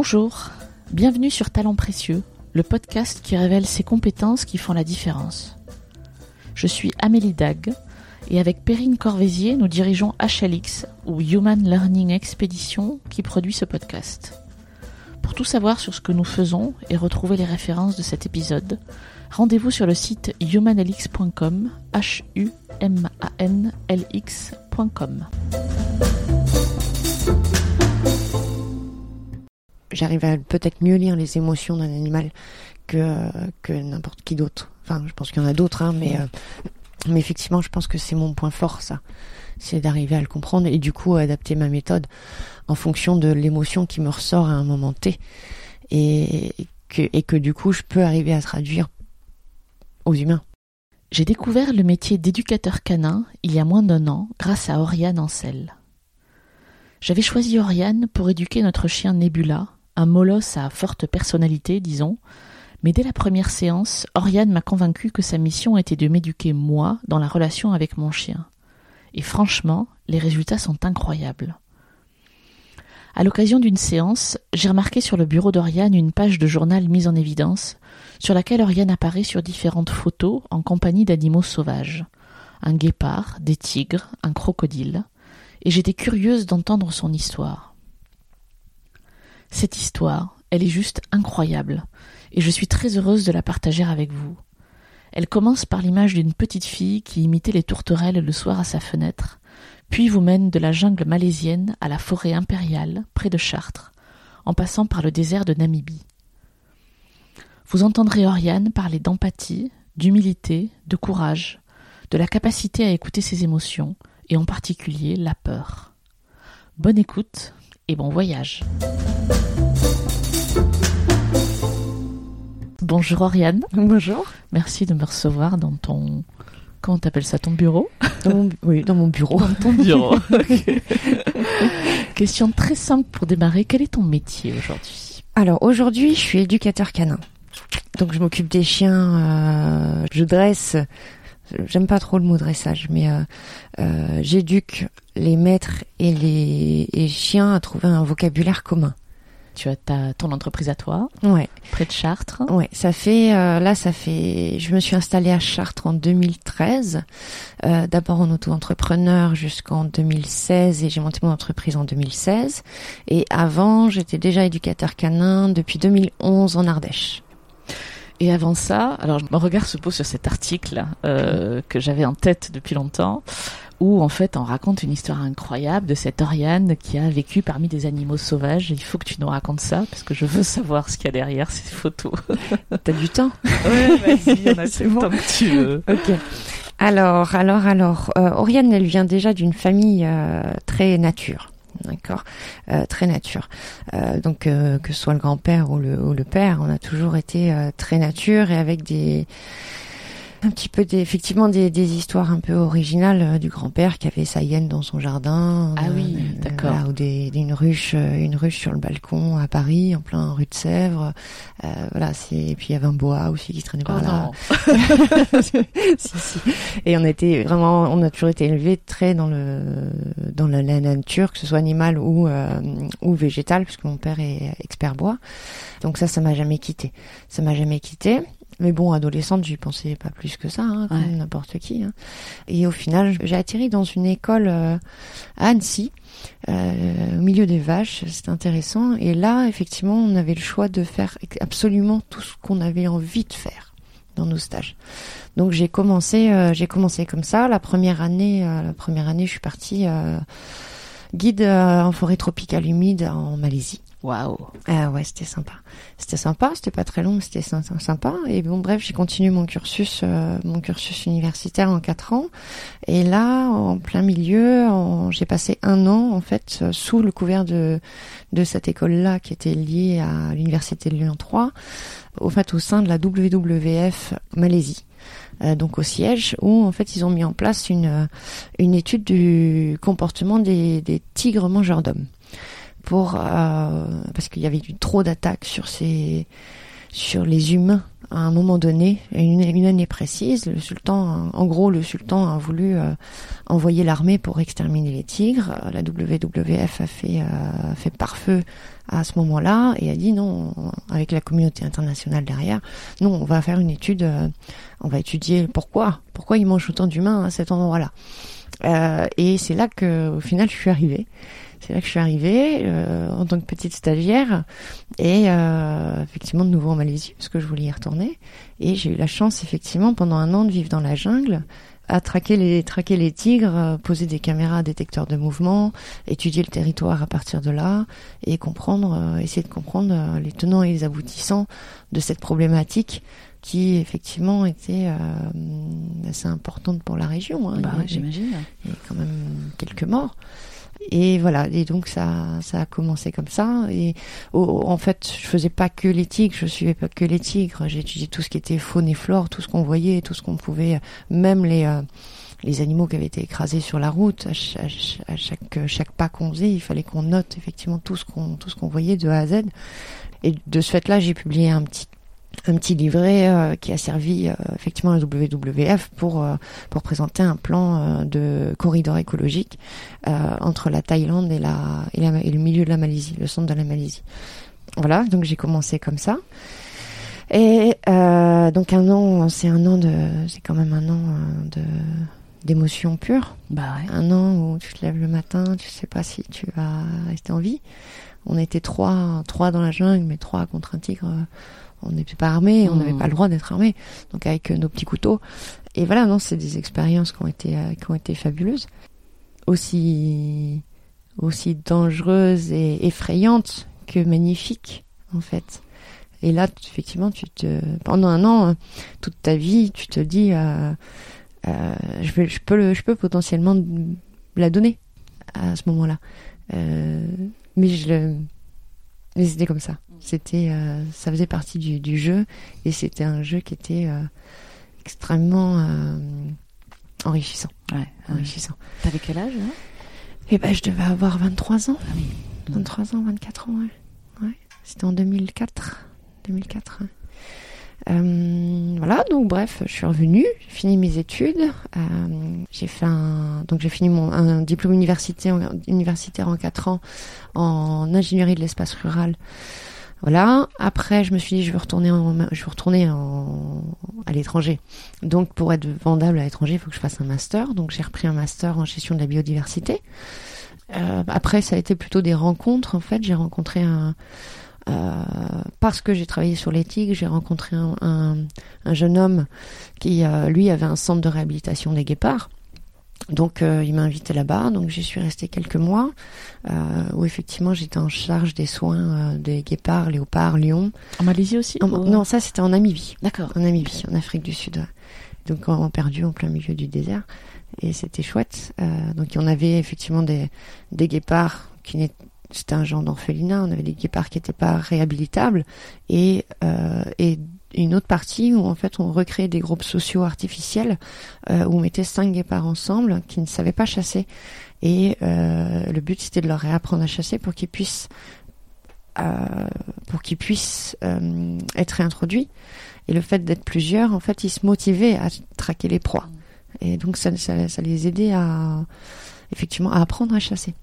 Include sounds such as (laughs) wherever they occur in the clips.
Bonjour, bienvenue sur Talents Précieux, le podcast qui révèle ces compétences qui font la différence. Je suis Amélie Dag et avec Perrine Corvézier, nous dirigeons HLX ou Human Learning Expedition qui produit ce podcast. Pour tout savoir sur ce que nous faisons et retrouver les références de cet épisode, rendez-vous sur le site humanlx.com, h u m a n l x.com. J'arrive à peut-être mieux lire les émotions d'un animal que que n'importe qui d'autre. Enfin, je pense qu'il y en a d'autres, hein, mais euh, mais effectivement, je pense que c'est mon point fort, ça. C'est d'arriver à le comprendre et du coup adapter ma méthode en fonction de l'émotion qui me ressort à un moment T. Et que, et que du coup, je peux arriver à traduire aux humains. J'ai découvert le métier d'éducateur canin il y a moins d'un an grâce à Oriane Ancel. J'avais choisi Oriane pour éduquer notre chien Nebula, un molosse à forte personnalité, disons, mais dès la première séance, Oriane m'a convaincu que sa mission était de m'éduquer moi dans la relation avec mon chien. Et franchement, les résultats sont incroyables. À l'occasion d'une séance, j'ai remarqué sur le bureau d'Oriane une page de journal mise en évidence, sur laquelle Oriane apparaît sur différentes photos en compagnie d'animaux sauvages. Un guépard, des tigres, un crocodile, et j'étais curieuse d'entendre son histoire. Cette histoire, elle est juste incroyable, et je suis très heureuse de la partager avec vous. Elle commence par l'image d'une petite fille qui imitait les tourterelles le soir à sa fenêtre, puis vous mène de la jungle malaisienne à la forêt impériale, près de Chartres, en passant par le désert de Namibie. Vous entendrez Oriane parler d'empathie, d'humilité, de courage, de la capacité à écouter ses émotions, et en particulier la peur. Bonne écoute et bon voyage. Bonjour Oriane. Bonjour. Merci de me recevoir dans ton comment t'appelles ça ton bureau? Dans mon, Oui, dans mon bureau. Dans ton bureau. (laughs) Question très simple pour démarrer. Quel est ton métier aujourd'hui? Alors aujourd'hui, je suis éducateur canin. Donc je m'occupe des chiens. Euh, je dresse. J'aime pas trop le mot dressage, mais euh, euh, j'éduque les maîtres et les et chiens à trouver un vocabulaire commun tu as ta, ton entreprise à toi. Ouais. Près de Chartres. Ouais, ça fait euh, là ça fait je me suis installée à Chartres en 2013. Euh, d'abord en auto-entrepreneur jusqu'en 2016 et j'ai monté mon entreprise en 2016 et avant, j'étais déjà éducateur canin depuis 2011 en Ardèche. Et avant ça, alors mon regard se pose sur cet article euh, que j'avais en tête depuis longtemps, où en fait on raconte une histoire incroyable de cette Oriane qui a vécu parmi des animaux sauvages. Il faut que tu nous racontes ça parce que je veux savoir ce qu'il y a derrière ces photos. (laughs) T'as du temps Ouais, vas-y, on a (laughs) tout le temps que tu veux. Ok. Alors, alors, alors, euh, Oriane, elle vient déjà d'une famille euh, très nature. D'accord, euh, très nature. Euh, donc euh, que ce soit le grand-père ou le, ou le père, on a toujours été très nature et avec des un petit peu des, effectivement des, des histoires un peu originales euh, du grand-père qui avait sa hyène dans son jardin. Ah oui, euh, d'accord. voilà, ou des, une ruche, euh, une ruche sur le balcon à Paris, en plein rue de Sèvres. Euh, voilà, c'est et puis il y avait un bois aussi qui se traînait par Oh là. non. (laughs) si, si. Et on été vraiment, on a toujours été élevés très dans le dans la, la nature, que ce soit animal ou euh, ou végétal, puisque mon père est expert bois. Donc ça, ça m'a jamais quitté. Ça m'a jamais quitté. Mais bon, adolescente, j'y pensais pas plus que ça, hein, comme Ouais. n'importe qui. hein. Et au final, j'ai atterri dans une école euh, à Annecy, euh, au milieu des vaches. C'était intéressant. Et là, effectivement, on avait le choix de faire absolument tout ce qu'on avait envie de faire dans nos stages. Donc j'ai commencé, euh, j'ai commencé comme ça. La première année, euh, la première année, je suis partie euh, guide euh, en forêt tropicale humide en Malaisie. Waouh. Ah ouais, c'était sympa. C'était sympa, c'était pas très long, mais c'était sy- sympa. Et bon, bref, j'ai continué mon cursus, euh, mon cursus universitaire en quatre ans. Et là, en plein milieu, j'ai passé un an en fait euh, sous le couvert de de cette école-là qui était liée à l'université de Lyon 3, au fait au sein de la WWF Malaisie. Euh, donc au siège où en fait ils ont mis en place une euh, une étude du comportement des, tigres mangeurs d'hommes pour euh, parce qu'il y avait eu trop d'attaques sur ces sur les humains à un moment donné, une, année précise, le sultan, en gros, le sultan a voulu euh, envoyer l'armée pour exterminer les tigres. La WWF a fait, euh, fait pare-feu à ce moment-là et a dit non, avec la communauté internationale derrière, non, on va faire une étude, euh, on va étudier pourquoi, pourquoi ils mangent autant d'humains à cet endroit-là. Euh, et c'est là que, au final, je suis arrivée. C'est là que je suis arrivée euh, en tant que petite stagiaire et euh, effectivement de nouveau en Malaisie parce que je voulais y retourner. Et j'ai eu la chance effectivement pendant un an de vivre dans la jungle à traquer les traquer les tigres, poser des caméras détecteurs de mouvement, étudier le territoire à partir de là et comprendre, euh, essayer de comprendre euh, les tenants et les aboutissants de cette problématique qui effectivement était assez importante pour la région. Hein. Bah, j'imagine. Il y a quand même quelques morts. Et voilà, et donc ça, ça a commencé comme ça. Et en fait, je faisais pas que les tigres, je suivais pas que les tigres. Étudié tout ce qui était faune et flore, tout ce qu'on voyait, tout ce qu'on pouvait, même les euh, les animaux qui avaient été écrasés sur la route. À, chaque à chaque, chaque pas qu'on faisait, il fallait qu'on note effectivement tout ce qu'on tout ce qu'on voyait de A à Z. Et de ce fait-là, j'ai publié un petit un petit livret euh, qui a servi euh, effectivement à la WWF pour euh, pour présenter un plan de corridor écologique entre la Thaïlande et la, et la et le milieu de la Malaisie, le centre de la Malaisie. Voilà, donc j'ai commencé comme ça. Et donc un an, c'est un an de, c'est quand même un an de d'émotion pure. Bah ouais. Un an où tu te lèves le matin, tu sais pas si tu vas rester en vie. On était trois, trois dans la jungle, mais trois contre un tigre on n'était pas armé, on n'avait hmm. pas le droit d'être armé, donc avec euh, nos petits couteaux. Et voilà, non, c'est des expériences qui ont été euh, qui ont été fabuleuses, aussi aussi dangereuses et effrayantes que magnifiques en fait. Et là, effectivement, tu te pendant un an, toute ta vie, tu te dis, euh, euh, je, peux, je peux le, je peux potentiellement la donner à ce moment-là, euh, mais je le, mais c'était comme ça. C'était, euh, ça faisait partie du, du jeu et c'était un jeu qui était euh, extrêmement euh, enrichissant. Ouais, enrichissant. T'avais quel âge là Eh ben, je devais avoir 23 ans. Ah oui. 23 ans, 24 ans, ouais. ouais. C'était en 2004. 2004. Euh, voilà, donc bref, je suis revenue, j'ai fini mes études, euh, j'ai fait un, donc j'ai fini mon un diplôme universitaire, universitaire en 4 ans en ingénierie de l'espace rural voilà. Après, je me suis dit, je veux retourner, en, je veux retourner à l'étranger. Donc, pour être vendable à l'étranger, il faut que je fasse un master. Donc, j'ai repris un master en gestion de la biodiversité. Euh, après, ça a été plutôt des rencontres. En fait, j'ai rencontré un, euh, parce que j'ai travaillé sur l'éthique, j'ai rencontré un, jeune homme qui, euh, lui, avait un centre de réhabilitation des guépards. Donc euh, il m'a invité là-bas, donc j'y suis restée quelques mois, euh, où effectivement j'étais en charge des soins euh, des guépards, léopards, lions. En Malaisie aussi Non, ça c'était en Namibie. D'accord. En Namibie, en Afrique du Sud. Donc en perdu en plein milieu du désert, et c'était chouette. Euh, donc on avait effectivement des, des guépards qui n'étaient c'était un genre d'orphelinat, on avait des guépards qui n'étaient pas réhabilitables, et, euh, et une autre partie où en fait on recréait des groupes sociaux artificiels euh, où on mettait cinq guépards ensemble qui ne savaient pas chasser. Et euh, le but c'était de leur réapprendre à chasser pour qu'ils puissent euh, pour qu'ils puissent être réintroduits. Et le fait d'être plusieurs en fait ils se motivaient à traquer les proies. Et donc ça, ça, ça les aidait à effectivement à apprendre à chasser.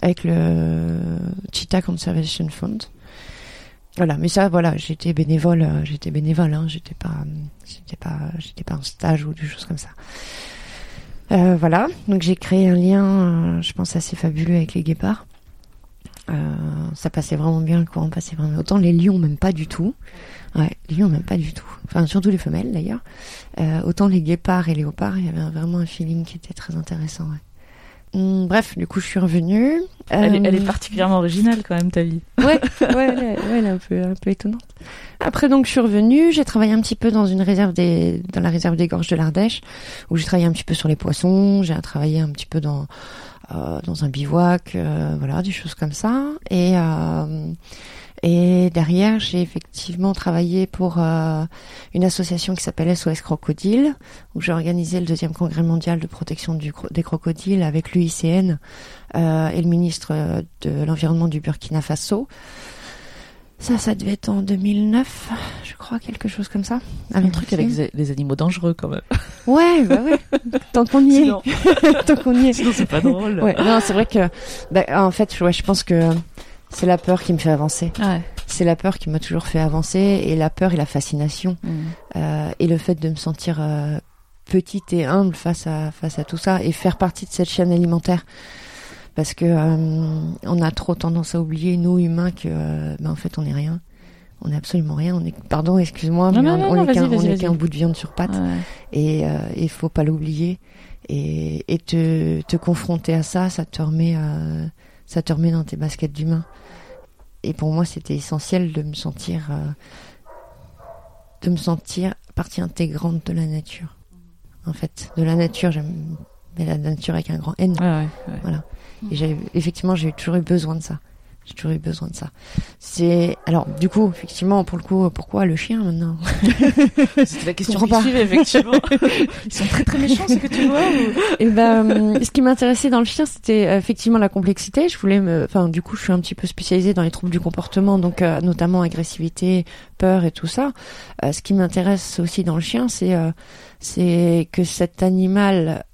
Avec le Cheetah Conservation Fund voilà, mais ça, voilà, j'étais bénévole, euh, j'étais bénévole, hein, j'étais pas, j'étais pas, j'étais pas en stage ou des choses comme ça. Euh, voilà, donc j'ai créé un lien, euh, je pense assez fabuleux avec les guépards. Euh, ça passait vraiment bien, le courant passait vraiment. Autant les lions, même pas du tout. Ouais, les lions, même pas du tout. Enfin, surtout les femelles d'ailleurs. Euh, autant les guépards et les léopards, il y avait vraiment un feeling qui était très intéressant. Hum, bref, du coup, je suis revenue. Elle, est, elle, est, euh, particulièrement originale quand même ta vie. (laughs) Ouais, ouais, elle est, ouais, elle est un peu, un peu étonnante. Après donc, je suis revenue. J'ai travaillé un petit peu dans une réserve des, dans la réserve des Gorges de l'Ardèche, où j'ai travaillé un petit peu sur les poissons. J'ai travaillé un petit peu dans, euh, dans un bivouac, euh, voilà, des choses comme ça. Et et derrière, j'ai effectivement travaillé pour euh, une association qui s'appelle SOS Crocodile, où j'ai organisé le deuxième congrès mondial de protection du, des crocodiles avec l'UICN euh, et le ministre de l'Environnement du Burkina Faso. Ça, ça devait être en 2009, je crois, quelque chose comme ça. Un truc avec les animaux dangereux quand même. Ouais, bah ouais. (laughs) Tant qu'on y est. (laughs) Tant qu'on y est. Sinon, c'est pas drôle. Ouais, non, c'est vrai que, bah, en fait, ouais, je pense que c'est la peur qui me fait avancer. Ouais. C'est la peur qui m'a toujours fait avancer, et la peur et la fascination, Mm. euh, et le fait de me sentir euh, petite et humble face à face à tout ça, et faire partie de cette chaîne alimentaire. Parce que euh, on a trop tendance à oublier nous humains que, euh, bah, en fait, on est rien. On est absolument rien. On est, pardon, excuse-moi, mais non, on, non, on non, est qu'un qu'un bout de viande sur pattes. Ouais. Et euh, il faut pas l'oublier. Et, et te, te confronter à ça, ça te remet, euh, ça te remet dans tes baskets d'humain. Et pour moi, c'était essentiel de me sentir, euh, de me sentir partie intégrante de la nature. En fait, de la nature, j'aime, mais la nature avec un grand N. Ouais, ouais. Voilà. Et effectivement, j'ai toujours eu besoin de ça. J'ai toujours eu besoin de ça. C'est alors du coup, effectivement, pour le coup, pourquoi le chien maintenant? C'était la question qui effectivement. Ils sont très très méchants, ce que tu vois. ou- Et ben, euh, ce qui m'intéressait dans le chien, c'était euh, effectivement la complexité. Je voulais me, enfin, du coup, je suis un petit peu spécialisée dans les troubles du comportement, donc euh, notamment agressivité, peur et tout ça. Euh, ce qui m'intéresse aussi dans le chien, c'est euh, c'est que cet animal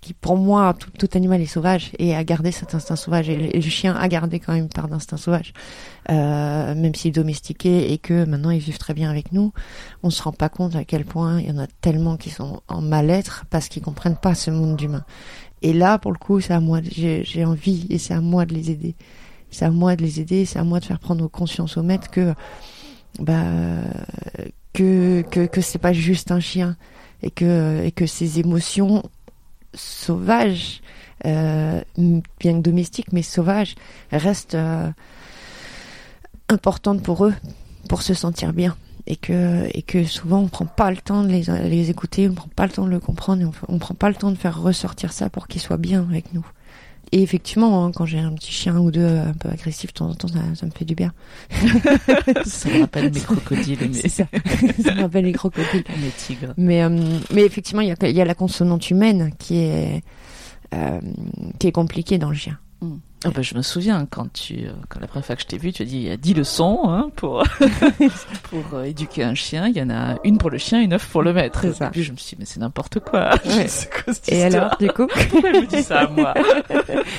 qui pour moi tout, animal est sauvage et a gardé cet instinct sauvage. Et le, chien a gardé quand même une part d'instinct sauvage. Euh, même s'il est domestiqué et que maintenant ils vivent très bien avec nous on se rend pas compte à quel point il y en a tellement qui sont en mal-être parce qu'ils comprennent pas ce monde d'humain et là pour le coup c'est à moi j'ai envie et c'est à moi de les aider. C'est à moi de les aider c'est à moi de faire prendre conscience au maître que bah que que que c'est pas juste un chien et que et que ces émotions sauvages euh, bien que domestiques mais sauvages restent euh, importantes pour eux pour se sentir bien. Et que souvent on prend pas le temps de les, écouter on prend pas le temps de le comprendre on, on prend pas le temps de faire ressortir ça pour qu'ils soient bien avec nous et effectivement hein, quand j'ai un petit chien ou deux un peu agressif de temps en temps ça, ça me fait du bien (laughs) Ça me rappelle mes crocodiles c'est ça (laughs) ça me rappelle les crocodiles (laughs) mes tigres. mais, euh, mais effectivement, il y a, y a la consonante humaine qui est, euh, qui est compliquée dans le chien. Ah bah, je me souviens quand tu, euh, quand la première fois que je t'ai vu, tu as dit il y a 10 leçons hein, pour (laughs) pour euh, éduquer un chien. Il y en a une pour le chien et neuf pour le maître. Ça. Et puis je me suis dit mais c'est n'importe quoi. Ouais. (laughs) c'est quoi cette Et alors, du coup, (laughs) Pourquoi elle me dit ça à moi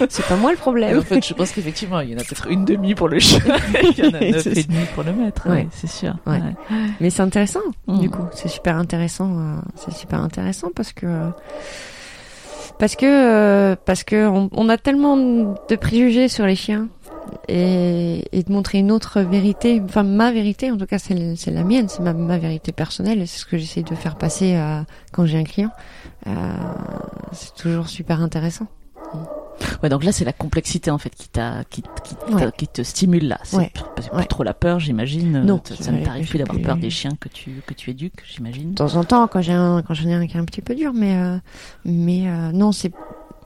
c'est pas moi le Et problème. En fait, je pense qu'effectivement, il y en a peut-être une demi pour le chien, et il y en a neuf et demi pour le maître. Ouais. C'est sûr. Ouais. Mais c'est intéressant, Mm. du coup. C'est super intéressant. euh, c'est super intéressant parce que. euh, Parce que, euh, parce que on, on a tellement de préjugés sur les chiens et, et de montrer une autre vérité, enfin ma vérité, en tout cas c'est c'est la mienne, c'est ma, ma vérité personnelle c'est ce que j'essaie de faire passer quand j'ai un client. Euh, c'est toujours super intéressant. Ouais, donc là, c'est la complexité en fait qui t'a, qui, qui, Ouais. qui te stimule là. C'est Ouais. p- parce que Ouais. plus trop la peur, j'imagine. Non. ça, ne t'arrive plus d'avoir peur des chiens que tu que tu éduques, j'imagine. de temps en temps quand j'ai un quand j'en ai un qui est un petit peu dur mais euh, mais euh, non c'est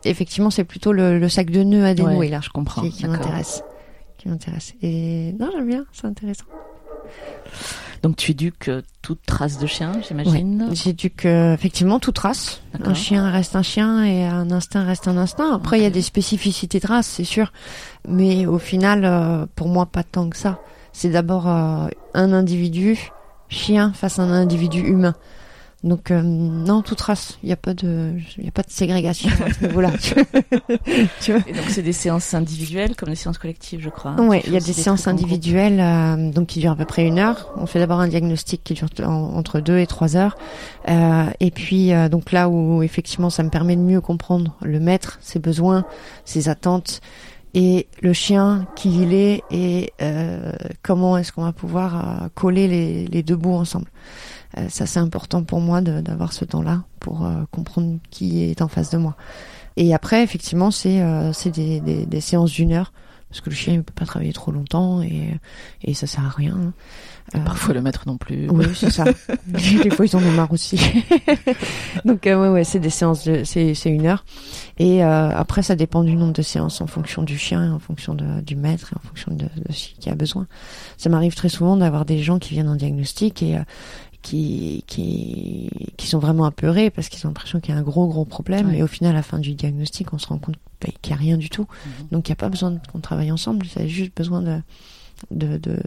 effectivement c'est plutôt le, le sac de nœuds à dénouer là je comprends. qui, m'intéresse qui m'intéresse et non j'aime bien c'est intéressant Donc tu éduques euh, toute trace de chien, j'imagine. j'ai dû que effectivement toute race. Un chien reste un chien et un instinct reste un instinct. Après il y a des spécificités de race c'est sûr. Mais au final euh, pour moi pas tant que ça. C'est d'abord euh, un individu chien face à un individu humain donc euh, non toute race il y a pas de il a pas de ségrégation à ce niveau-là tu vois Et donc c'est des séances individuelles comme des séances collectives, je crois. Ouais, Tu il y a des séances individuelles euh, donc qui durent à peu près une heure. On fait d'abord un diagnostic qui dure en- entre deux et trois heures, Euh, et puis euh, donc là où effectivement ça me permet de mieux comprendre le maître, ses besoins, ses attentes et le chien qui il est et euh, comment est-ce qu'on va pouvoir euh, coller les, les deux bouts ensemble. Euh, ça c'est important pour moi d'avoir ce temps-là pour euh, comprendre qui est en face de moi. Et après effectivement c'est euh, des, des, des séances d'une heure parce que le chien il peut pas travailler trop longtemps et et ça sert à rien. Euh, Parfois le maître non plus. oui, c'est ça. (laughs) (laughs) Des fois, ils en ont marre aussi. (laughs) Donc, euh, ouais, ouais, c'est des séances de, c'est, c'est une heure. Et euh, après, ça dépend du nombre de séances en fonction du chien, en fonction de, du maître et en fonction de, de ce qui a besoin. Ça m'arrive très souvent d'avoir des gens qui viennent en diagnostic et euh, qui, qui, qui sont vraiment apeurés parce qu'ils ont l'impression qu'il y a un gros, gros problème. Ouais. Et au final, à la fin du diagnostic, on se rend compte bah, qu'il n'y a rien du tout. Mhm. Donc, il n'y a pas besoin qu'on travaille ensemble. Il y a juste besoin de, de, de,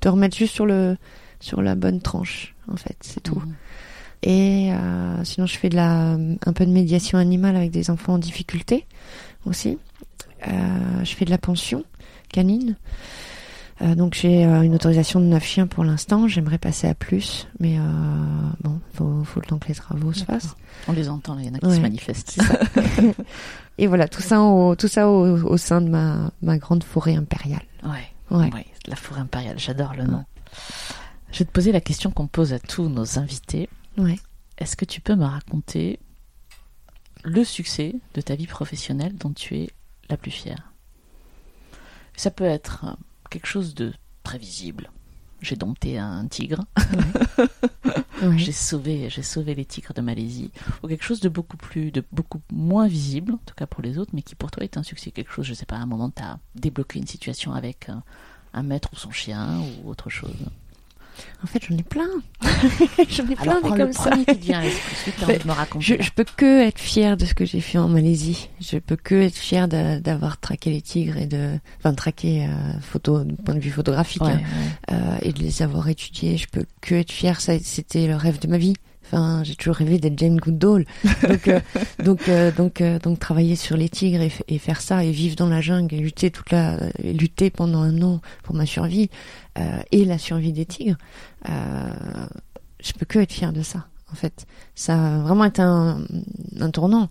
de remettre juste sur le sur la bonne tranche, en fait, c'est tout. Mhm. Et euh, sinon, je fais de la, un peu de médiation animale avec des enfants en difficulté aussi. Euh, je fais de la pension canine. Euh, donc j'ai euh, une autorisation de 9 chiens pour l'instant. J'aimerais passer à plus, mais euh, bon, faut, faut le temps que les travaux se fassent. On les entend, il y en a qui Ouais. se manifestent. (laughs) Et voilà, tout ça, au, tout ça au, au sein de ma, ma grande forêt impériale. Ouais. Ouais. Ouais, la forêt impériale, j'adore le nom. Je vais te poser la question qu'on pose à tous nos invités. Ouais. Est-ce que tu peux me raconter le succès de ta vie professionnelle dont tu es la plus fière? Ça peut être quelque chose de très visible. J'ai dompté un tigre, (laughs) Ouais. j'ai sauvé, j'ai sauvé les tigres de Malaisie, ou quelque chose de beaucoup plus, de beaucoup moins visible, en tout cas pour les autres, mais qui pour toi est un succès, quelque chose, je sais pas, à un moment tu as débloqué une situation avec un, un maître ou son chien ou autre chose. En fait, j'en ai plein. (laughs) j'en ai plein Alors des comme le ça. qui te vient de me. (laughs) Je, je peux que être fière de ce que j'ai fait en Malaisie. Je peux que être fière d'a- d'avoir traqué les tigres et de, enfin, traqué euh, photo, du point de vue photographique Ouais, hein, ouais. euh, et de les avoir étudiés. Je peux que être fière. Ça, c'était le rêve de ma vie. Enfin, j'ai toujours rêvé d'être Jane Goodall. (laughs) Donc, euh, donc, euh, donc, euh, donc, travailler sur les tigres et, faire ça et vivre dans la jungle et lutter toute la, et lutter pendant un an pour ma survie et la survie des tigres. Euh, je peux que être fière de ça. En fait, ça a vraiment été un, un tournant.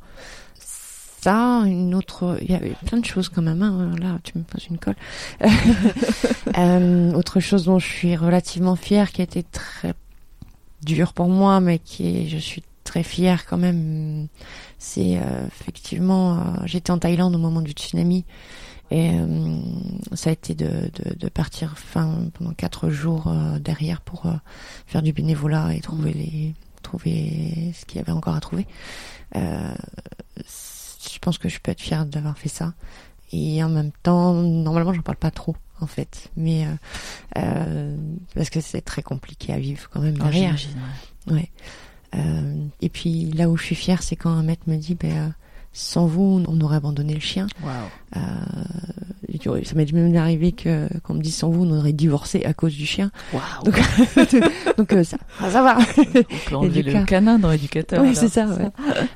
Ça, une autre, il y avait plein de choses quand même. Hein. Là, tu me poses une colle. (laughs) Euh, autre chose dont je suis relativement fière, qui a été très dur pour moi, mais qui est, je suis très fière quand même. C'est euh, effectivement, euh, j'étais en Thaïlande au moment du tsunami et euh, ça a été de, de, de partir enfin, pendant quatre jours euh, derrière pour euh, faire du bénévolat et trouver les trouver ce qu'il y avait encore à trouver. Je pense que je peux être fière d'avoir fait ça. Et en même temps, normalement, j'en parle pas trop, en fait. Mais, parce que c'est très compliqué à vivre quand même Oh, derrière. ouais. Ouais. Et puis là où je suis fière, c'est quand un maître me dit, ben, sans vous, on aurait abandonné le chien. Waouh. Euh, ça m'est même arrivé que qu'on me dise sans vous, on aurait divorcé à cause du chien. Waouh. Donc, (laughs) donc euh, ça, ça va. On peut enlever le canin dans l'éducateur. Oui, c'est ça. Ouais.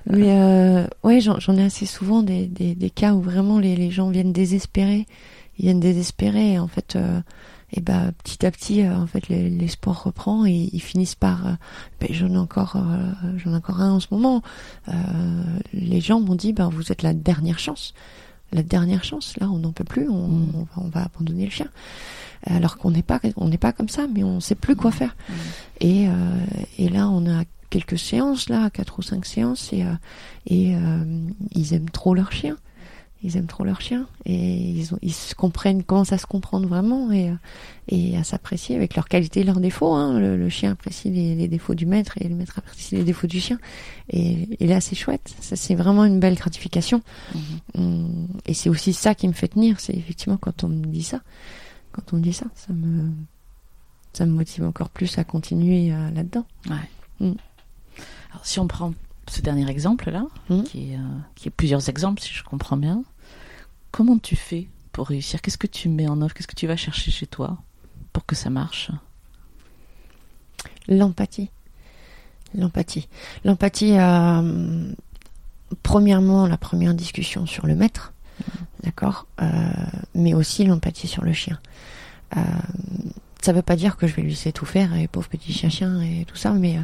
Mais euh, ouais, j'en ai assez souvent des, des, des cas où vraiment les, les gens viennent désespérer. Ils viennent désespérer. Et en fait, euh, et ben petit à petit, euh, en fait, les- l'espoir reprend et ils finissent par. euh, ben, j'en ai encore, euh, j'en ai encore un en ce moment. Euh, les gens m'ont dit, ben vous êtes la dernière chance. La dernière chance. Là, on n'en peut plus. On, Mm. on, va, on va abandonner le chien. Alors qu'on n'est pas, on n'est pas comme ça, mais on sait plus quoi faire. Mm. Et, euh, et là, on a quelques séances, là, quatre ou cinq séances, et, euh, et euh, ils aiment trop leur chien. Ils aiment trop leur chien et ils, ont, ils se comprennent, commencent à se comprendre vraiment et, et à s'apprécier avec leurs qualités et leurs défauts. Hein. Le, le chien apprécie les, les défauts du maître et le maître apprécie les défauts du chien. Et, et là, c'est chouette. Ça, c'est vraiment une belle gratification. Mhm. Hum, Et c'est aussi ça qui me fait tenir. C'est effectivement quand on me dit ça. Quand on me dit ça, ça me, ça me motive encore plus à continuer euh, là-dedans. Alors, si on prend ce dernier exemple-là, qui, est, euh, qui est plusieurs exemples, si je comprends bien, comment tu fais pour réussir? Qu'est-ce que tu mets en œuvre? Qu'est-ce que tu vas chercher chez toi pour que ça marche? L'empathie. L'empathie. L'empathie, euh, premièrement, la première discussion sur le maître, d'accord, euh, mais aussi l'empathie sur le chien. Euh, ça veut pas dire que je vais lui laisser tout faire et pauvre petit chien-chien et tout ça, mais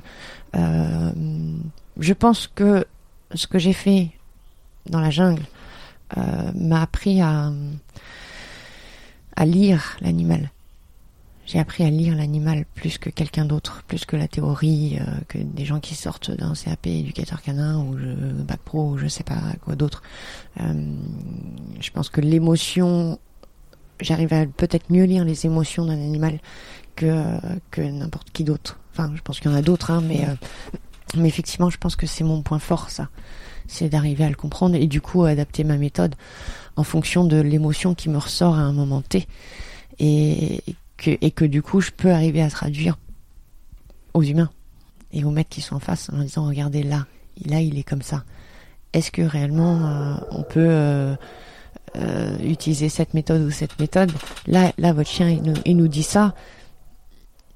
je pense que ce que j'ai fait dans la jungle euh, m'a appris à, lire l'animal. J'ai appris à lire l'animal plus que quelqu'un d'autre, plus que la théorie, euh, que des gens qui sortent d'un CAP éducateur canin ou je, bac pro ou je sais pas quoi d'autre. Euh, je pense que l'émotion, j'arrive à peut-être mieux lire les émotions d'un animal que que n'importe qui d'autre. Enfin, je pense qu'il y en a d'autres, hein, mais euh, mais effectivement, je pense que c'est mon point fort, ça. C'est d'arriver à le comprendre et du coup adapter ma méthode en fonction de l'émotion qui me ressort à un moment T. Et que, et que du coup, je peux arriver à traduire aux humains et aux maîtres qui sont en face en disant regardez là, là il est comme ça. Est-ce que réellement euh, on peut euh, euh, utiliser cette méthode ou cette méthode? Là, là, votre chien, il nous, il nous dit ça.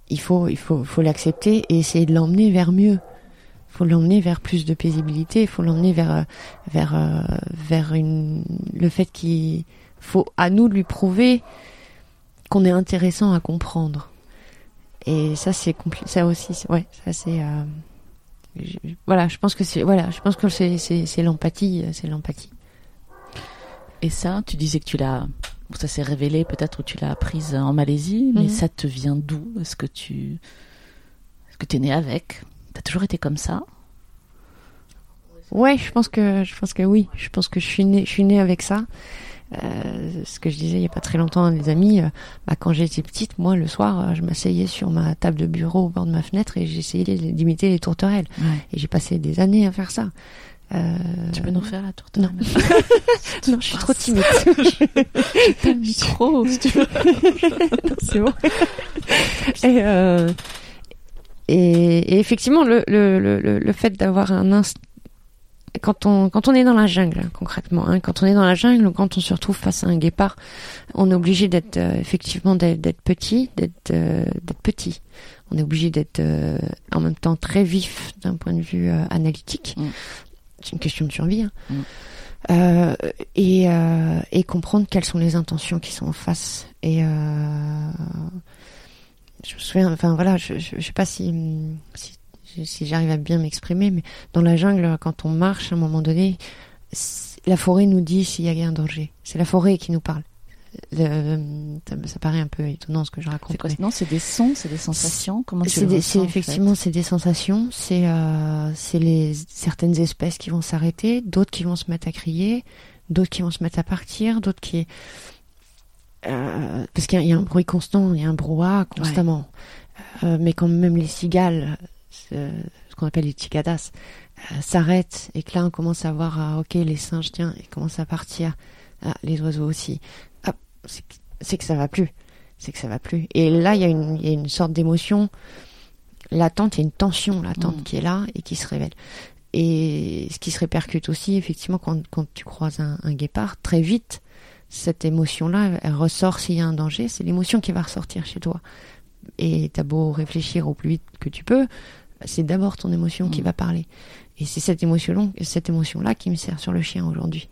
Il faut, il faut, faut l'accepter et essayer de l'emmener vers mieux. Il faut l'emmener vers plus de paisibilité. Il faut l'emmener vers, euh, vers, euh, vers une, le fait qu'il faut à nous lui prouver qu'on est intéressant à comprendre. Et ça, c'est. Ça aussi, ouais, ça c'est. euh, je- voilà, je pense que c'est, voilà, je pense que c'est, c'est, l'empathie, c'est l'empathie. Et ça, tu disais que tu l'as. Ça s'est révélé peut-être où tu l'as apprise en Malaisie, mais Mhm. ça te vient d'où? Est-ce que tu. Est-ce que tu es né avec? T'as toujours été comme ça? Ouais, je pense que, je pense que oui. Je pense que je suis née, je suis née avec ça. Euh, ce que je disais il y a pas très longtemps à des amis, euh, bah, quand j'étais petite, moi le soir, euh, je m'asseyais sur ma table de bureau au bord de ma fenêtre et j'essayais d'imiter les tourterelles. Et j'ai passé des années à faire ça. Euh, Tu peux nous faire la tour non. (laughs) non, je suis trop timide. (laughs) T'as le micro, si tu veux. c'est bon. (laughs) et, et, et effectivement, le, le, le, le- fait d'avoir un instinct, quand on, quand on est dans la jungle, hein, concrètement, hein, quand on est dans la jungle quand on se retrouve face à un guépard, on est obligé d'être, euh, effectivement, d'être petit, d'être euh, d'être petit. On est obligé d'être euh, en même temps très vif d'un point de vue euh, analytique. Mm. C'est une question de survie. hein. Mm. Et, et comprendre quelles sont les intentions qui sont en face. Et je me souviens, enfin voilà, je, je, je sais pas si, si, si j'arrive à bien m'exprimer, mais dans la jungle, quand on marche, à un moment donné, la forêt nous dit s'il y a un danger. C'est la forêt qui nous parle. Le- ça, ça paraît un peu étonnant ce que je raconte. Quoi mais- Non, c'est des sons, c'est des sensations? Comment tu des- ressens, en effectivement c'est des sensations, c'est euh, les certaines espèces qui vont s'arrêter, d'autres qui vont se mettre à crier, d'autres qui vont se mettre à partir, d'autres qui euh, parce qu'il y, a- il y a un bruit constant, il y a un brouhaha constamment. Euh, mais quand même les cigales, ce, ce qu'on appelle les cicadas, euh, s'arrêtent et que là on commence à voir ah, ok les singes tiens ils commencent à partir, ah, les oiseaux aussi, ah, c'est que- ça va plus, c'est que ça va plus. Et là il y a une, il y a une sorte d'émotion latente, il y a une tension latente Mm. qui est là et qui se révèle. Et ce qui se répercute aussi, effectivement, quand, quand tu croises un, un guépard, très vite, cette émotion-là, elle, ressort s'il y a un danger, c'est l'émotion qui va ressortir chez toi. Et t'as beau réfléchir au plus vite que tu peux, c'est d'abord ton émotion qui Mm. va parler. Et c'est cette émotion, cette émotion-là qui me sert sur le chien aujourd'hui.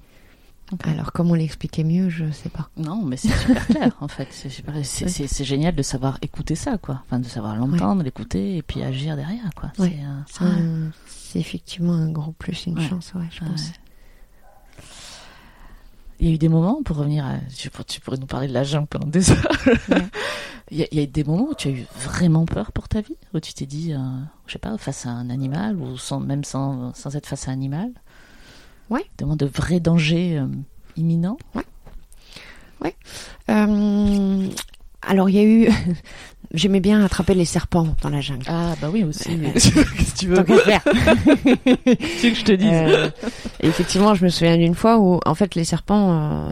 Alors, comment l'expliquer mieux, je sais pas. Non, mais c'est super (laughs) clair en fait. C'est génial de savoir écouter ça, quoi. Enfin, de savoir l'entendre, l'écouter et puis agir derrière, quoi. Ouais. C'est, euh, C'est effectivement un gros plus, une Ouais. chance, ouais, je Ouais. pense. Il y a eu des moments, pour revenir à. Tu pourrais nous parler de la jungle pendant des heures. Ouais. (laughs) Il y, a, il y a eu des moments où tu as eu vraiment peur pour ta vie Où tu t'es dit, euh, je sais pas, face à un animal ou sans, même sans, sans être face à un animal? Ouais. De vrais dangers euh, imminents? Euh, alors, il y a eu. J'aimais bien attraper les serpents dans la jungle. Ah, bah oui, aussi. Ouais. (laughs) Qu'est-ce que tu veux Tant qu'à faire. (laughs) Tu veux que je te dise Euh, effectivement, je me souviens d'une fois où, en fait, les serpents, euh,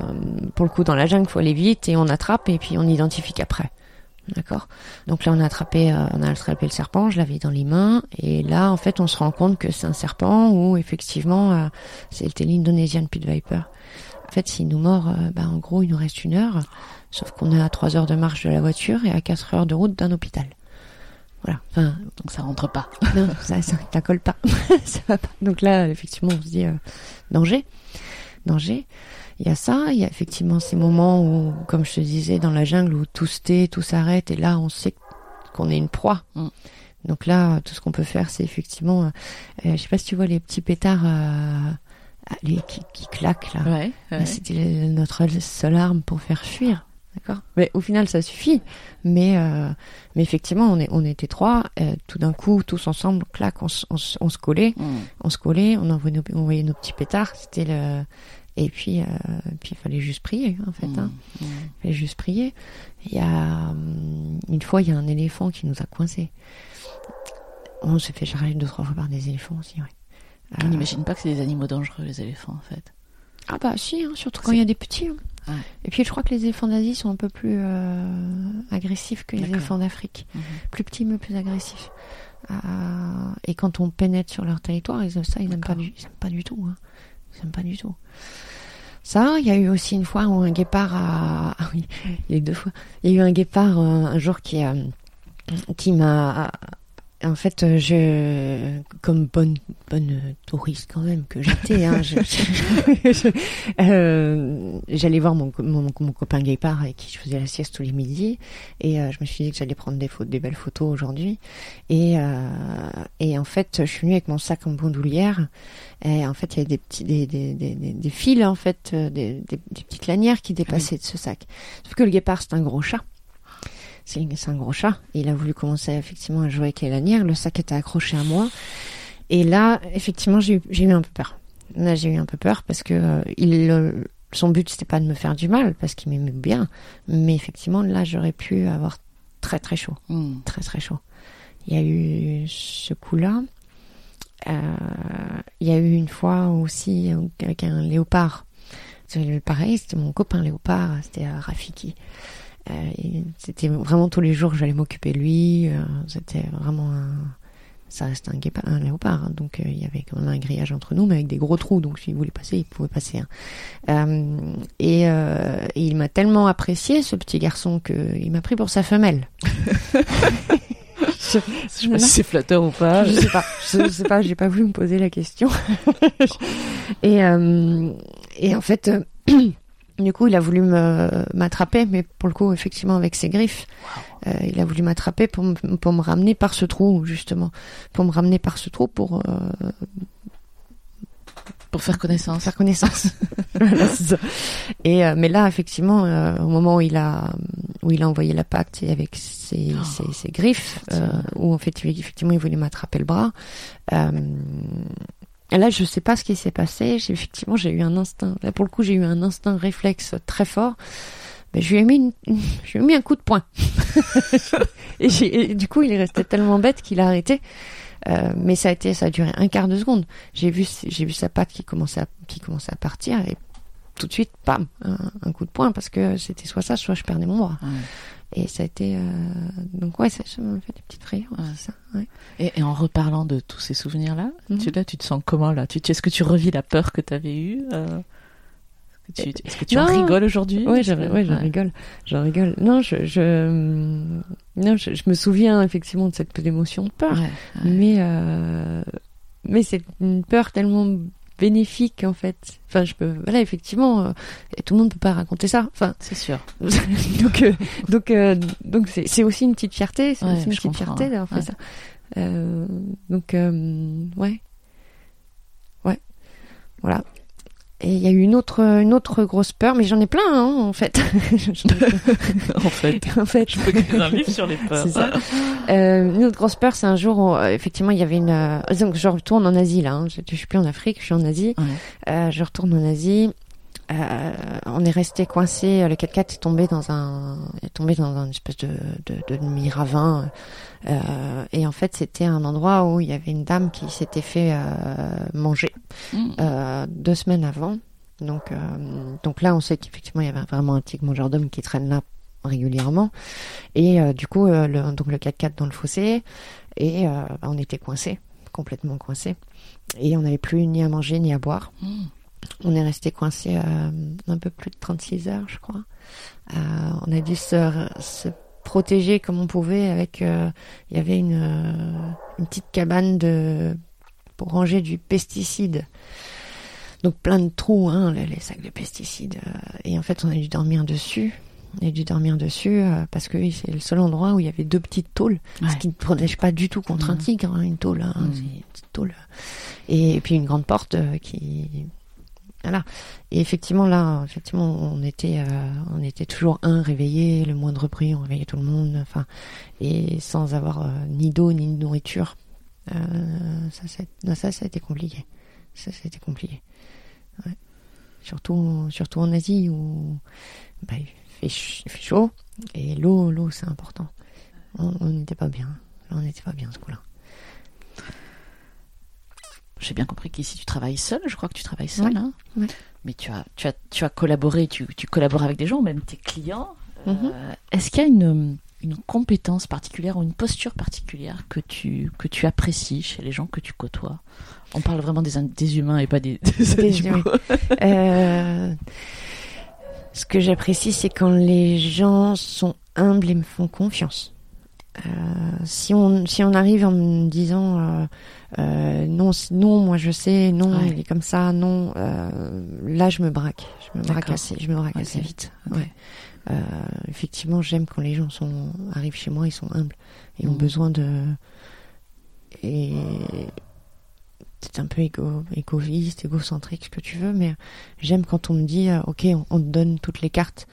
pour le coup, dans la jungle, faut aller vite et on attrape et puis on identifie qu'après. D'accord? Donc là, on a attrapé, euh, on a attrapé le serpent. Je l'avais dans les mains et là, en fait, on se rend compte que c'est un serpent ou effectivement, euh, c'était l'Indonesian Pit Viper. En fait, s'il nous mord, euh, bah, en gros, il nous reste une heure. Sauf qu'on est à trois heures de marche de la voiture et à quatre heures de route d'un hôpital. Voilà. Enfin, Donc ça rentre pas. (laughs) non, ça, ça, ça colle pas. (laughs) ça va pas. Donc là, effectivement, on se dit euh, danger, danger. Il y a ça, il y a effectivement ces moments où, comme je te disais, dans la jungle, où tout se tait, tout s'arrête, et là, on sait qu'on est une proie. Mm. Donc là, tout ce qu'on peut faire, c'est effectivement, euh, euh, je sais pas si tu vois les petits pétards euh, les, qui, qui claquent là. Ouais. Bah, C'était notre seule arme pour faire fuir. D'accord. Mais au final, ça suffit. Mais, euh, mais effectivement, on, est, on était trois. euh, tout d'un coup, tous ensemble, clac, on, se collait, Mm. on se collait, on envoyait nos, on envoyait nos petits pétards. C'était le. Et puis, euh, puis il fallait juste prier, en fait. Hein. Mm. Il fallait juste prier. Il y a hum, une fois, il y a un éléphant qui nous a coincés. On s'est fait charger deux trois fois par des éléphants aussi. Ouais. On n'imagine pas que c'est des animaux dangereux, les éléphants, en fait. Ah bah si, hein, surtout quand il y a des petits. hein. Ouais. Et puis je crois que les éléphants d'Asie sont un peu plus euh, agressifs que les éléphants d'Afrique. Mhm. Plus petits mais plus agressifs. Euh, et quand on pénètre sur leur territoire, ils, ça ils aiment pas du, ils aiment pas du tout. Hein. Ils aiment pas du tout. Ça, il y a eu aussi une fois où un guépard a... (laughs) Ah oui, il y a eu deux fois. Il y a eu un guépard euh, un jour qui, qui m'a en fait, euh, je, comme bonne bonne touriste quand même que j'étais, hein, (laughs) euh, j'allais voir mon, mon, mon, copain Guépard avec qui je faisais la sieste tous les midis, et euh, je me suis dit que j'allais prendre des, photos, des belles photos aujourd'hui. Et, et en fait, je suis venue avec mon sac en bandoulière, et en fait, il y avait des petits des, des, des, des fils en fait, des, des, petites lanières qui dépassaient de ce sac. Sauf que le Guépard, c'est un gros chat c'est un gros chat. il a voulu commencer effectivement à jouer avec les lanières. Le sac était accroché à moi. Et là, effectivement, j'ai eu un peu peur. Là, j'ai eu un peu peur parce que euh, il, son but, c'était pas de me faire du mal parce qu'il m'aimait bien. Mais effectivement, là, j'aurais pu avoir très très chaud. Hmm. Très très chaud. Il y a eu ce coup-là. Euh, il y a eu une fois aussi avec un léopard. Pareil, c'était mon copain léopard, c'était Rafiki. Euh, c'était vraiment tous les jours, j'allais m'occuper de lui. Euh, c'était vraiment un, ça reste un, guépard, un léopard, hein. donc euh, il y avait quand même un grillage entre nous, mais avec des gros trous, donc s'il voulait passer, il pouvait passer. Hein. Et, et, il m'a tellement apprécié, ce petit garçon, qu'il m'a pris pour sa femelle. (laughs) je, sais pas si c'est flatteur ou pas. Je sais pas. Je sais pas. J'ai pas voulu me poser la question. (laughs) et et en fait, (clears throat) du coup, il a voulu m'attraper, mais pour le coup, effectivement, avec ses griffes, euh, il a voulu m'attraper pour, pour me ramener par ce trou, justement, pour me ramener par ce trou pour euh, pour faire connaissance. Faire connaissance. (laughs) Et euh, mais là, effectivement, au moment où il a où il a envoyé la pacte avec ses, oh. ses, ses griffes, où en fait, effectivement, il voulait m'attraper le bras. Et là, je sais pas ce qui s'est passé. Effectivement, j'ai eu un instinct. Là, pour le coup, j'ai eu un instinct réflexe très fort. Mais je lui ai mis, un coup de poing. (laughs) et, du coup, il est resté tellement bête qu'il a arrêté. Euh, mais ça a été, ça a duré un quart de seconde. J'ai vu, sa patte qui commençait à, partir et tout de suite, bam, un, coup de poing parce que c'était soit ça, soit je perdais mon bras. Et ça a été. Euh... Donc, ouais, ça, m'a fait des petites frayeurs. Ça, ouais. et, et, en reparlant de tous ces souvenirs-là, mhm. tu, là, tu te sens comment là? Tu, Est-ce que tu revis la peur que tu avais eue euh... Est-ce que tu, en rigoles aujourd'hui? Oui, ouais, j'en rigole. J'en rigole. Non, je, je, non, je, je, me souviens effectivement de cette émotion de peur. Mais, euh, mais c'est une peur tellement bénéfique en fait. Enfin, je peux, voilà, effectivement, euh, tout le monde peut pas raconter ça. Enfin, (laughs) c'est sûr. (laughs) donc, euh, donc, euh, donc, c'est, c'est aussi une petite fierté, c'est aussi une petite fierté d'avoir fait ça. donc, ouais, ouais, voilà. Et il y a eu une autre, une autre grosse peur, mais j'en ai plein, hein, en fait. (laughs) en fait. (laughs) en fait. Je peux écrire un livre sur les peurs. Ça. Euh, une autre grosse peur, c'est un jour où, euh, effectivement, il y avait une, euh, donc, je retourne en Asie, là, hein. je, je suis plus en Afrique, je suis en Asie. Euh, je retourne en Asie. Euh, on est resté coincé. Le 4x4 est tombé dans un, est tombé dans une espèce de, de, de demi-ravin. Euh, et en fait, c'était un endroit où il y avait une dame qui s'était fait manger mmh. deux semaines avant. Donc, donc là, on sait qu'effectivement, il y avait vraiment un tigre mangeur d'hommes qui traîne là régulièrement. Et du coup, le, donc le 4x4 dans le fossé, et bah, on était coincé, complètement coincé, et on n'avait plus ni à manger ni à boire. Mmh. On est resté coincé euh, un peu plus de 36 heures, je crois. Euh, on a dû se, se, protéger comme on pouvait avec. Euh, il y avait une, euh, une petite cabane de pour ranger du pesticide. Donc plein de trous, hein, les, les sacs de pesticides. et en fait, on a dû dormir dessus. On a dû dormir dessus parce que c'est le seul endroit où il y avait deux petites tôles, ce qui ne protège pas du tout contre un tigre, hein, une tôle, hein, mmh. une petite tôle. Et, et, puis une grande porte qui voilà. Et effectivement, là, effectivement, on était, euh, on était toujours un réveillé, le moindre bruit, on réveillait tout le monde, enfin, et sans avoir euh, ni d'eau ni de nourriture. Euh, ça, ça, ça, ça a été compliqué. Ça, ça a été compliqué. Ouais. Surtout, surtout en Asie où bah, il, fait il, fait chaud et l'eau, l'eau, c'est important. On n'était pas bien. on n'était pas bien ce coup-là. J'ai bien compris qu'ici tu travailles seul, je crois que tu travailles seul. Hein Mais tu as, tu as, tu as collaboré, tu, tu collabores avec des gens, même tes clients. Euh, mhm. Est-ce qu'il y a une, une compétence particulière ou une posture particulière que tu, que tu apprécies chez les gens que tu côtoies. On parle vraiment des, des humains et pas des, (laughs) des, animaux. Euh, ce que j'apprécie, c'est quand les gens sont humbles et me font confiance. Euh, si on si on arrive en me disant euh, euh, non non moi je sais non il est comme ça non là je me braque. Je me braque assez je me braque assez vite. Ouais. Effectivement j'aime quand les gens sont arrivent chez moi ils sont humbles et ont mm. besoin de et c'est un peu égo, égoïste, égocentrique, ce que tu veux, mais j'aime quand on me dit, ok, on, te donne toutes les cartes,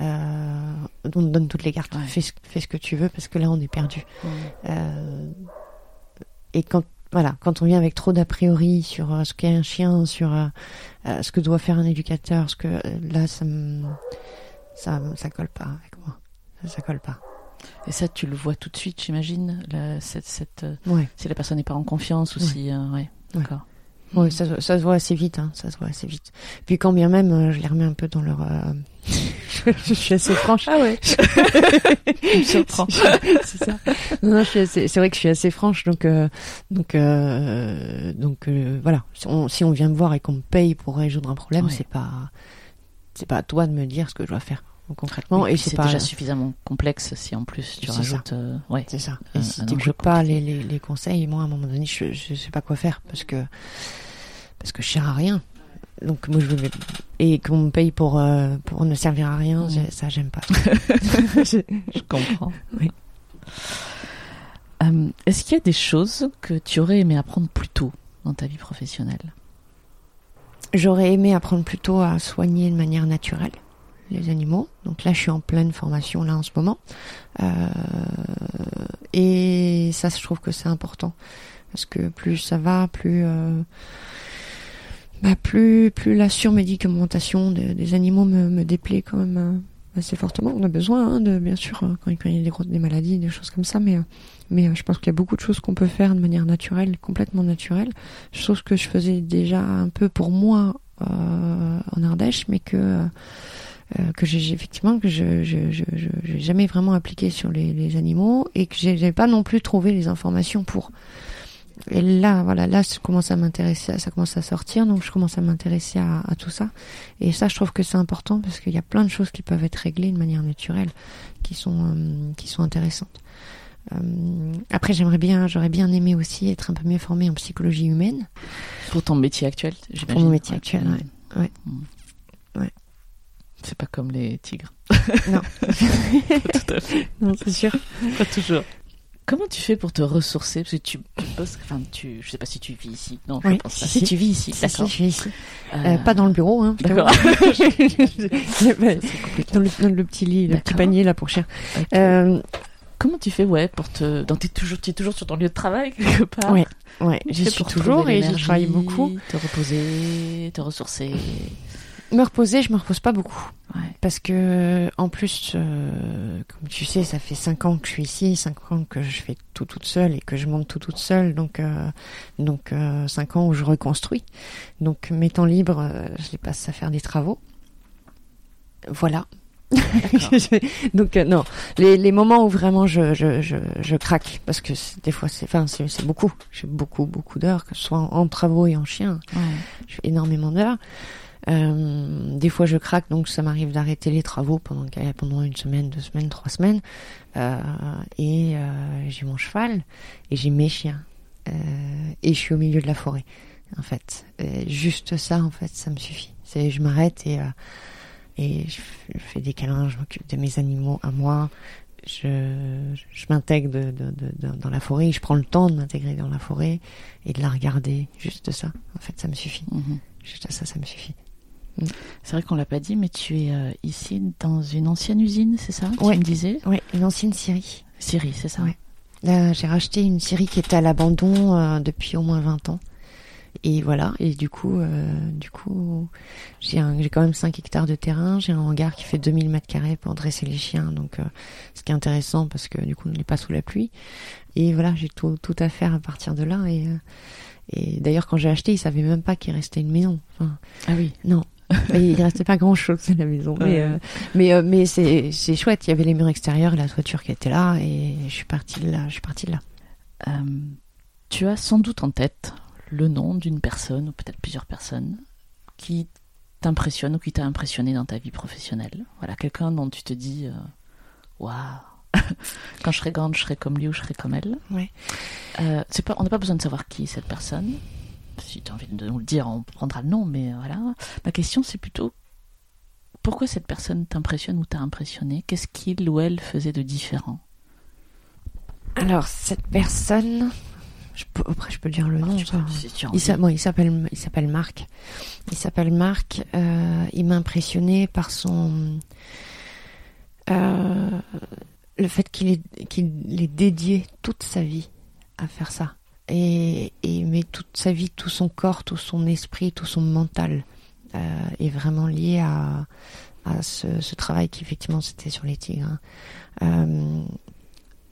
euh, on te donne toutes les cartes, fais, ce que tu veux parce que là on est perdu. Euh, et quand voilà, quand on vient avec trop d'a priori sur euh, ce qu'est un chien, sur ce que doit faire un éducateur, ce que là ça me ça ça colle pas avec moi, ça, colle pas. Et ça, tu le vois tout de suite, j'imagine. Cette, cette, Si la personne n'est pas en confiance ou si, ouais, d'accord. Oui, ça, ça, se voit assez vite, hein, ça se voit assez vite. Puis quand bien même, euh, je les remets un peu dans leur. Euh, (laughs) je suis assez franche. Ah ouais. (laughs) je me surprends. c'est ça. Non, c'est vrai que je suis assez franche, donc euh, donc euh, donc voilà. Si on, si on, vient me voir et qu'on me paye pour résoudre un problème, c'est pas c'est pas à toi de me dire ce que je dois faire concrètement et c'est déjà suffisamment complexe si en plus tu rajoutes euh, ouais. C'est ça. Et si tu pas les, les, les, conseils moi à un moment donné je, je sais pas quoi faire parce que parce que je sers à rien. Donc moi je et qu'on me paye pour euh, pour ne servir à rien ça j'aime pas. (laughs) (laughs) Je, comprends. Oui. Euh, est-ce qu'il y a des choses que tu aurais aimé apprendre plus tôt dans ta vie professionnelle? J'aurais aimé apprendre plus tôt à soigner de manière naturelle les animaux. Donc là, je suis en pleine formation là en ce moment. Euh, et ça, je trouve que c'est important parce que plus ça va, plus euh, bah, plus plus la surmédicamentation des animaux me, me déplaît quand même euh, assez fortement. On a besoin hein, de bien sûr quand il y a des, des maladies, des choses comme ça, mais mais je pense qu'il y a beaucoup de choses qu'on peut faire de manière naturelle, complètement naturelle. Chose que je faisais déjà un peu pour moi en Ardèche, mais que euh, que j'ai effectivement que je, je jamais vraiment appliqué sur les, les animaux et que j'ai pas non plus trouvé les informations pour. Et là, voilà, là, ça commence à m'intéresser, ça commence à sortir, donc je commence à m'intéresser à, à, tout ça. Et ça, je trouve que c'est important parce qu'il y a plein de choses qui peuvent être réglées de manière naturelle, qui sont euh, qui sont intéressantes. Euh, après, j'aimerais bien, j'aurais bien aimé aussi être un peu mieux formée en psychologie humaine. Pour ton métier actuel, j'imagine. Pour mon métier actuel, ouais. ouais. Mm. ouais. C'est pas comme les tigres. Non. (laughs) tout à fait. Non, c'est sûr. Pas toujours. Comment tu fais pour te ressourcer? Parce que tu bosses, enfin, tu, je sais pas si tu vis ici. Non, je pense pas. Si, tu vis ici, d'accord. Si, je vis ici. Euh... Euh, pas dans le bureau, hein. D'accord. (laughs) (laughs) dans, le, dans le petit lit, le petit panier là pour chien. Euh, Comment tu fais, ouais, pour te, dans t'es toujours, es toujours sur ton lieu de travail (laughs) quelque part? Ouais, ouais, j'y suis toujours et je travaille beaucoup. Te reposer, te ressourcer? Me reposer, je me repose pas beaucoup. Parce que, en plus, euh, comme tu sais, ça fait cinq ans que je suis ici, cinq ans que je fais tout toute seule et que je monte tout toute seule. Donc, euh, donc euh, cinq ans où je reconstruis. Donc, mes temps libres, je les passe à faire des travaux. Voilà. (laughs) donc non, les, les, moments où vraiment je, je, je, je craque, parce que des fois c'est, c'est, beaucoup, j'ai beaucoup beaucoup d'heures, que ce soit en, en travaux et en chien, ouais. je fais énormément d'heures. Euh, des fois, je craque, donc ça m'arrive d'arrêter les travaux pendant, pendant une semaine, deux semaines, trois semaines. Euh, et euh, j'ai mon cheval et j'ai mes chiens. Euh, et je suis au milieu de la forêt, en fait. Et juste ça, en fait, ça me suffit. C'est, je m'arrête et, euh, et je, fais des câlins, je m'occupe de mes animaux à moi. Je, je m'intègre de, de, de, dans la forêt, je prends le temps de m'intégrer dans la forêt et de la regarder. Juste ça, en fait, ça me suffit. Mm-hmm. Juste ça, ça me suffit. C'est vrai qu'on l'a pas dit, mais tu es euh, ici dans une ancienne usine, c'est ça Oui, me disais? Oui, une ancienne scierie. Scierie, c'est ça. Ouais. Là, j'ai racheté une scierie qui était à l'abandon euh, depuis au moins 20 ans. Et voilà. Et du coup, euh, du coup, j'ai j'ai quand même 5 hectares de terrain. J'ai un hangar qui fait 2000 mètres carrés pour dresser les chiens. Donc, ce qui est intéressant parce que du coup, on n'est pas sous la pluie. Et voilà, j'ai tout, tout à faire à partir de là. Et, et d'ailleurs, quand j'ai acheté, ils savaient même pas qu'il restait une maison. Enfin, ah oui. Non. Il restait pas grand chose à la maison. Mais, euh, mais, euh, mais c'est, c'est chouette. Il y avait les murs extérieurs et la toiture qui était là. Et je suis partie de là. Je suis partie de là. Euh, tu as sans doute en tête le nom d'une personne, ou peut-être plusieurs personnes, qui t'impressionne ou qui t'a impressionné dans ta vie professionnelle. Voilà, quelqu'un dont tu te dis Waouh (laughs) Quand je serai grande, je serai comme lui ou je serai comme elle. Ouais. c'est pas, on n'a pas besoin de savoir qui est cette personne si tu as envie de nous le dire, on prendra le nom, mais voilà. Ma question, c'est plutôt pourquoi cette personne t'impressionne ou t'a impressionné? Qu'est-ce qu'il ou elle faisait de différent? Alors, cette personne, je peux, après, je peux dire le nom. il s'appelle, il s'appelle Marc. Il s'appelle Marc. Euh, il m'a impressionné par son euh, le fait qu'il ait, qu'il ait dédié toute sa vie à faire ça et, et met toute sa vie, tout son corps, tout son esprit, tout son mental euh, est vraiment lié à, à ce, ce travail qui effectivement c'était sur les tigres. Hein. Euh,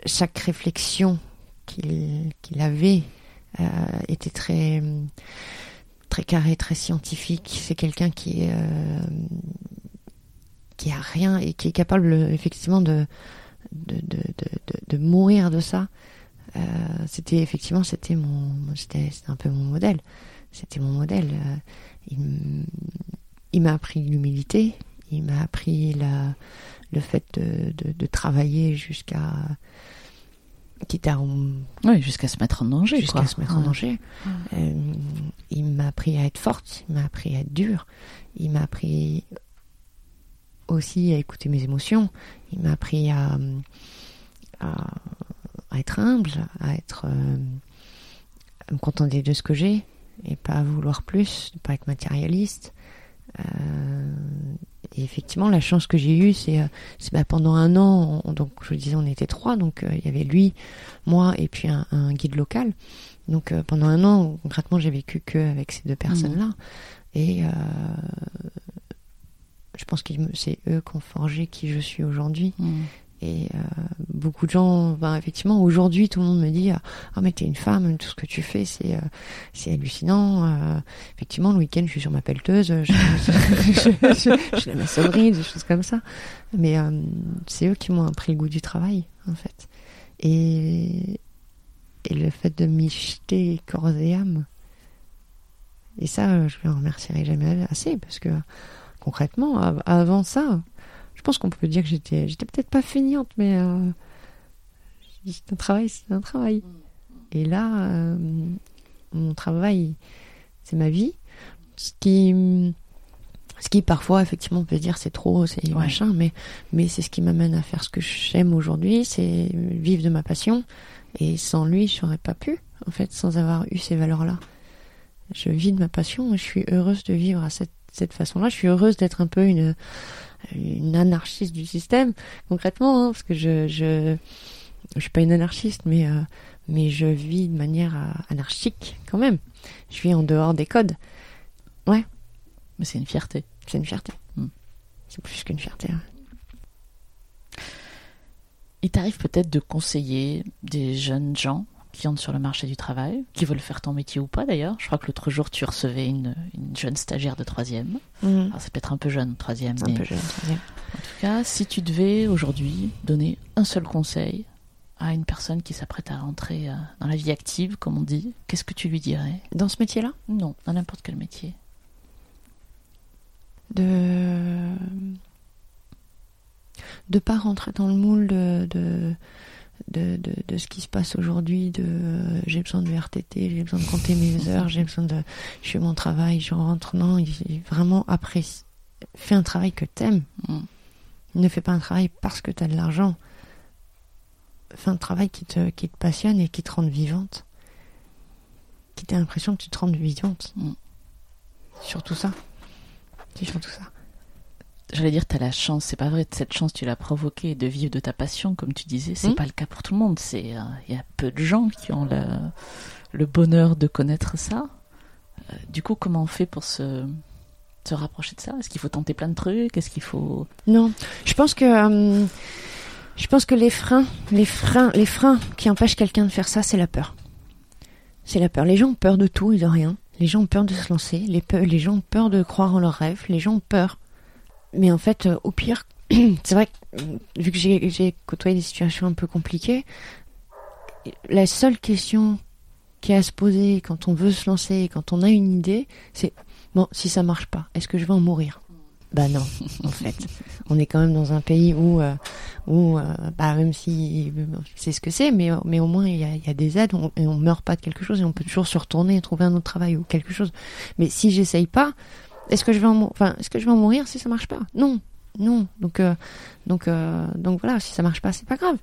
chaque réflexion qu'il qu'il avait euh, était très très carré, très scientifique. C'est quelqu'un qui euh, qui a rien et qui est capable effectivement de de, de, de, de mourir de ça euh, c'était effectivement c'était mon c'était un peu mon modèle. C'était mon modèle. Euh, il, m'a appris l'humilité. Il m'a appris la, le fait de, de, de travailler jusqu'à quitte à oui, jusqu'à se mettre en danger jusqu'à se mettre en danger. Euh, il m'a appris à être forte. Il m'a appris à être dur. Il m'a appris aussi à écouter mes émotions. Il m'a appris à, à à être humble, à être euh, me contenter de ce que j'ai et pas vouloir plus, ne pas être matérialiste. Euh, et effectivement, la chance que j'ai eue, c'est euh, bah, pendant un an, donc je vous disais, on était trois, donc il y avait lui, moi et puis un, guide local. Donc pendant un an, concrètement, j'ai vécu que avec ces deux personnes-là. Mmh. Et je pense que c'est eux qui ont forgé qui je suis aujourd'hui. Mmh. Et euh, beaucoup de gens, ben, effectivement, aujourd'hui, tout le monde me dit Ah, mais t'es une femme, tout ce que tu fais, c'est euh, hallucinant. Euh, effectivement, le week-end, je suis sur ma pelleteuse, je, je, je, la maçonnerie, des choses comme ça. Mais c'est eux qui m'ont appris le goût du travail, en fait. Et, et le fait de m'y jeter corps et âme. Et ça, je les remercierai jamais assez, parce que concrètement, avant ça, je pense qu'on peut dire que j'étais, j'étais peut-être pas feignante, mais euh, c'est un travail, c'est un travail. Et là, euh, mon travail, c'est ma vie. Ce qui, ce qui parfois, effectivement, on peut dire c'est trop, c'est machin, mais, mais c'est ce qui m'amène à faire ce que j'aime aujourd'hui, c'est vivre de ma passion. Et sans lui, je n'aurais pas pu, en fait, sans avoir eu ces valeurs-là. Je vis de ma passion et je suis heureuse de vivre à cette, cette façon-là. Je suis heureuse d'être un peu une, une anarchiste du système, concrètement, hein, parce que je, je, je suis pas une anarchiste, mais, euh, mais je vis de manière euh, anarchique quand même. Je vis en dehors des codes. Ouais. Mais c'est une fierté. C'est une fierté. Hmm. C'est plus qu'une fierté. Il t'arrive peut-être de conseiller des jeunes gens qui entrent sur le marché du travail, qui veulent faire ton métier ou pas d'ailleurs. Je crois que l'autre jour, tu recevais une, une jeune stagiaire de troisième. Mhm. c'est peut-être un peu jeune, troisième. Un peu jeune, troisième. En tout cas, si tu devais aujourd'hui donner un seul conseil à une personne qui s'apprête à rentrer euh, dans la vie active, comme on dit, qu'est-ce que tu lui dirais? Dans ce métier-là? Non, dans n'importe quel métier. De de pas rentrer dans le moule de de, de, de, ce qui se passe aujourd'hui, de euh, j'ai besoin de RTT, j'ai besoin de compter mes (laughs) heures, j'ai besoin de je fais mon travail, je rentre. Non, il, vraiment apprécie. Fais un travail que t'aimes. Mm. Ne fais pas un travail parce que t'as de l'argent. Fais un travail qui te, qui te passionne et qui te rende vivante. Qui t'a l'impression que tu te rends vivante. Mm. Surtout ça. C'est surtout ça j'allais dire, tu as la chance, c'est pas vrai, cette chance, tu l'as provoquée de vivre de ta passion, comme tu disais, c'est hmm. pas le cas pour tout le monde. C'est, il euh, y a peu de gens qui ont le, le bonheur de connaître ça. Euh, du coup, comment on fait pour se, se rapprocher de ça? Est-ce qu'il faut tenter plein de trucs? Est-ce qu'il faut Non, je pense que euh, je pense que les freins, les freins, les freins qui empêchent quelqu'un de faire ça, c'est la peur. C'est la peur. Les gens ont peur de tout, ils ont rien. Les gens ont peur de se lancer, les, les gens ont peur de croire en leurs rêves, les gens ont peur. Mais en fait, au pire, (clears throat) c'est vrai que vu que j'ai côtoyé des situations un peu compliquées, la seule question qui est à se poser quand on veut se lancer, quand on a une idée, c'est bon, si ça marche pas, est-ce que je vais en mourir? Bah non, en fait. (laughs) On est quand même dans un pays où, euh, où euh, bah, même si c'est ce que c'est, mais, mais au moins il y a, y a, des aides on, et on meurt pas de quelque chose et on peut toujours se retourner et trouver un autre travail ou quelque chose. Mais si j'essaye pas, est-ce que je vais en, enfin, est-ce que je vais en mourir si ça marche pas? Non, non. Donc, euh, donc, euh, donc voilà, si ça marche pas, c'est pas grave.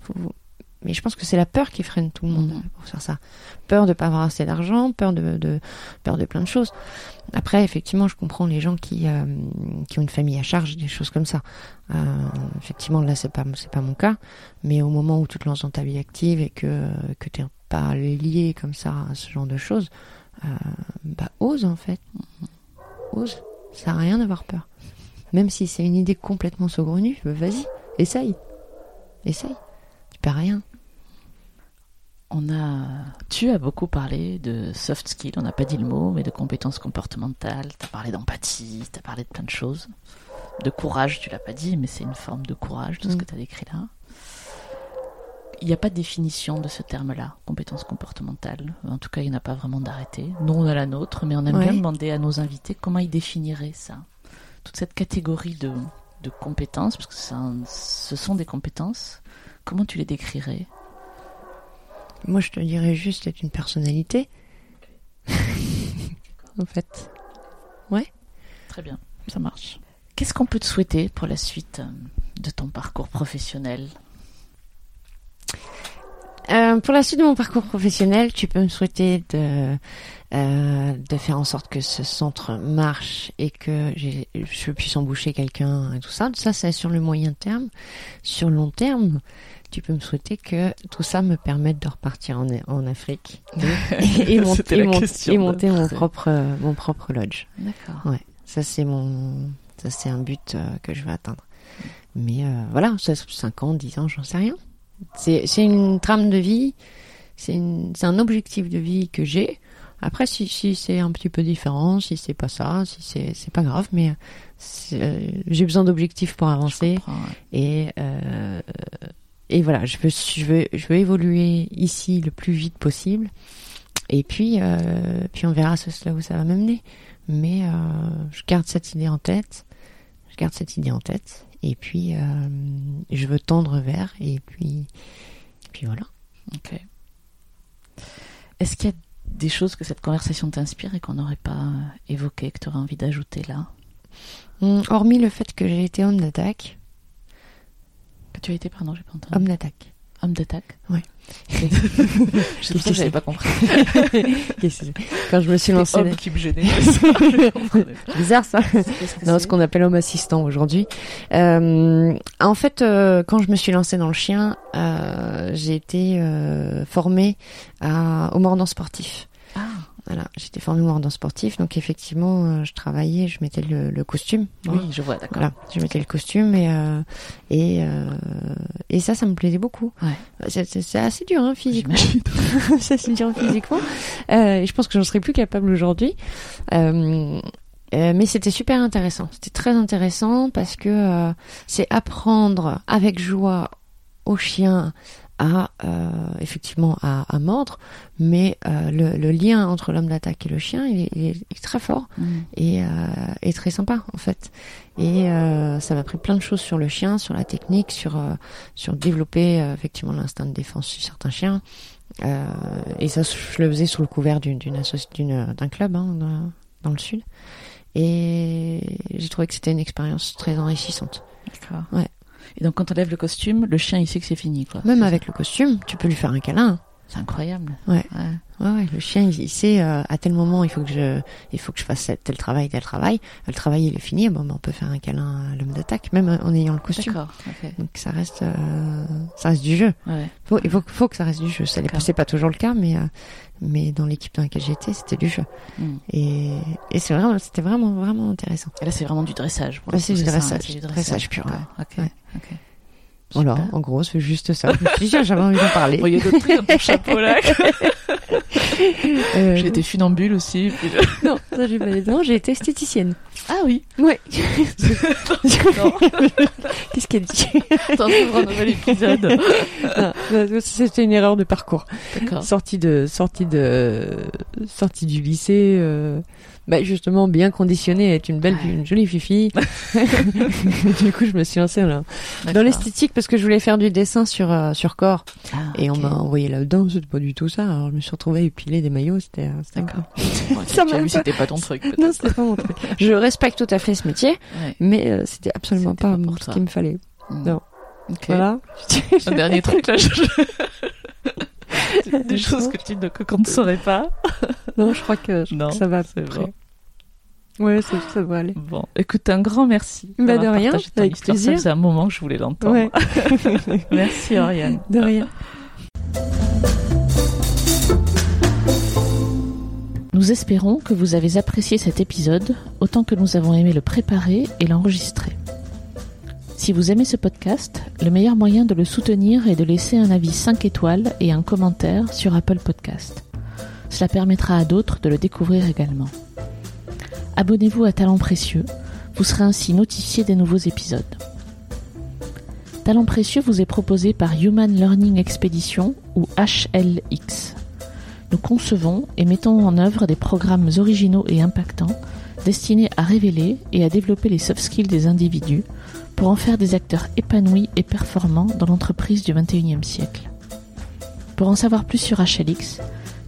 Faut, mais je pense que c'est la peur qui freine tout le monde mmh. pour faire ça. Peur de pas avoir assez d'argent, peur de, de, peur de plein de choses. Après, effectivement, je comprends les gens qui, euh, qui ont une famille à charge, des choses comme ça. Euh, effectivement, là, c'est pas, c'est pas mon cas. Mais au moment où tu te lances dans ta vie active et que, que t'es pas lié comme ça à ce genre de choses, euh, bah, ose, en fait. Ça n'a rien d'avoir peur. Même si c'est une idée complètement saugrenue, bah, vas-y, essaye. Essaye. Tu perds rien. On a, tu as beaucoup parlé de soft skills, on n'a pas dit le mot, mais de compétences comportementales. Tu as parlé d'empathie, tu as parlé de plein de choses. De courage, tu l'as pas dit, mais c'est une forme de courage, tout ce Mm. que tu as décrit là. Il n'y a pas de définition de ce terme-là, compétences comportementales. En tout cas, il n'y en a pas vraiment d'arrêté. Nous, on a la nôtre, mais on aime Ouais. bien demander à nos invités comment ils définiraient ça. Toute cette catégorie de, de compétences, parce que ce sont des compétences, comment tu les décrirais? Moi, je te dirais juste être une personnalité. (laughs) en fait. Très bien, ça marche. Qu'est-ce qu'on peut te souhaiter pour la suite euh, de ton parcours professionnel? Euh, pour la suite de mon parcours professionnel, tu peux me souhaiter de, euh, de faire en sorte que ce centre marche et que je puisse embaucher quelqu'un et tout ça. Ça, c'est sur le moyen terme. Sur le long terme, tu peux me souhaiter que tout ça me permette de repartir en, en Afrique et, (laughs) monter mon propre, mon propre lodge. D'accord. Ouais, ça c'est mon, ça c'est un but euh, que je veux atteindre. Mais euh, voilà, ça 5 ans, 10 ans, j'en sais rien. C'est une trame de vie, c'est un objectif de vie que j'ai. Après, si, si c'est un petit peu différent, si c'est pas ça, si c'est pas grave, mais euh, j'ai besoin d'objectifs pour avancer comprends, ouais. et euh, et voilà, je veux je veux je veux évoluer ici le plus vite possible. Et puis euh, puis on verra ce, là où ça va m'amener. Mais je garde cette idée en tête. Je garde cette idée en tête. Et puis euh, je veux tendre vers. Et puis puis voilà. Ok. Est-ce qu'il y a des choses que cette conversation t'inspire et qu'on n'aurait pas euh, évoquées, que tu aurais envie d'ajouter là? Hum, Hormis le fait que j'ai été homme d'attaque. Que tu as été, pardon, j'ai pas entendu. Homme d'attaque. Homme d'attaque que que j'avais c'est pas compris. (laughs) Quand je me suis lancée. Homme qui me gênait. (laughs) Je. Bizarre ça. Que Non, ce qu'on appelle homme assistant aujourd'hui. Euh, en fait, euh, quand je me suis lancée dans le chien, euh, j'ai été formée à, au mordant sportif. Voilà, j'étais formée au mordant sportif, donc effectivement, euh, je travaillais, je mettais le, le costume. oui, je vois, d'accord. Voilà, je mettais le costume et euh, et euh, et ça, ça me plaisait beaucoup. Ouais. C'est- assez dur, hein, physiquement. (laughs) C'est assez dur physiquement. Euh, et je pense que j'en serais plus capable aujourd'hui. Mais c'était super intéressant. C'était très intéressant parce que c'est apprendre avec joie au chien à euh, effectivement à, à mordre, mais euh, le, le lien entre l'homme d'attaque et le chien il est, il est- très fort Mm. et, euh, et très sympa en fait. Et euh, ça m'a appris plein de choses sur le chien, sur la technique, sur euh, sur développer euh, effectivement l'instinct de défense chez certains chiens. Euh, et ça, je le faisais sous le couvert d'une d'une associ- d'une- d'un club hein, dans, dans le sud. Et j'ai trouvé que c'était une expérience très enrichissante. D'accord. Ouais. Et donc, quand on lève le costume, le chien, il sait que c'est fini, quoi. Même avec le costume, tu peux lui faire un câlin. C'est incroyable. Ouais. ouais. Ouais, ouais, le chien, il, il sait euh, à tel moment il faut que je, il faut que je fasse tel travail, tel travail. Le travail il est fini, bon, ben, on peut faire un câlin à l'homme d'attaque, même en ayant le costume. D'accord. Donc ça reste, euh, ça reste du jeu. Ouais. Faut, il faut, faut que ça reste du jeu. Ça n'est pas toujours le cas, mais euh, mais dans l'équipe dans laquelle j'étais, c'était du jeu. Mm. Et, et c'est vraiment, c'était vraiment vraiment intéressant. Et là, c'est vraiment du dressage. pour Là, c'est du ça, dressage. hein, du Dressage pur, D'accord. Ok. Voilà, en gros, c'est juste ça. Je me suis dit, tiens, j'avais envie d'en parler. Il y a d'autres trucs dans ton chapeau là. (laughs) (laughs) Euh, J'ai été funambule aussi. puis je- (laughs) Non, ça j'ai pas. Non, j'ai été esthéticienne. Ah oui. Ouais. (laughs) Qu'est-ce qu'elle dit j'ouvre un nouvel épisode. C'était une erreur de parcours. Sortie de sortie de sortie du lycée, euh, bah justement bien conditionnée, être une belle, Ouais. une jolie fifi. du coup, je me suis lancée là, dans l'esthétique parce que je voulais faire du dessin sur euh, sur corps Ah, et on m'a envoyé là-dedans. C'était pas du tout ça. Alors je me suis retrouvée à épiler des maillots. C'était euh, D'accord. Ouais, (laughs) Ça m'a c'était pas ton truc. (laughs) non, c'était pas mon truc. Je respecte tout à fait ce métier, Ouais. mais euh, c'était absolument pas, pas ce qu'il me fallait. Mm. Non. Ok. Voilà. Un dernier (laughs) truc là. je- Des choses que tu ne, que qu'on ne saurait pas. non, je crois que, je crois Non, que ça va. c'est vrai. Ouais, ça, ça va aller. Bon, écoute, un grand merci. Bah, de rien, avec plaisir. faisait un moment que je voulais l'entendre. Ouais. Merci Oriane. De rien. Nous espérons que vous avez apprécié cet épisode autant que nous avons aimé le préparer et l'enregistrer. Si vous aimez ce podcast, le meilleur moyen de le soutenir est de laisser un avis 5 étoiles et un commentaire sur Apple Podcast. Cela permettra à d'autres de le découvrir également. Abonnez-vous à Talent Précieux, vous serez ainsi notifié des nouveaux épisodes. Talent Précieux vous est proposé par Human Learning Expedition ou HLX. Nous concevons et mettons en œuvre des programmes originaux et impactants destinés à révéler et à développer les soft skills des individus pour en faire des acteurs épanouis et performants dans l'entreprise du XXIe siècle. Pour en savoir plus sur HLX,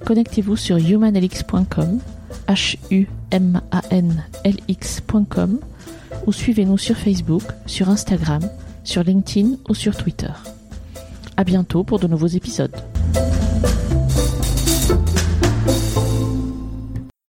connectez-vous sur humanlx.com, ou suivez-nous sur Facebook, sur Instagram, sur LinkedIn ou sur Twitter. À bientôt pour de nouveaux épisodes.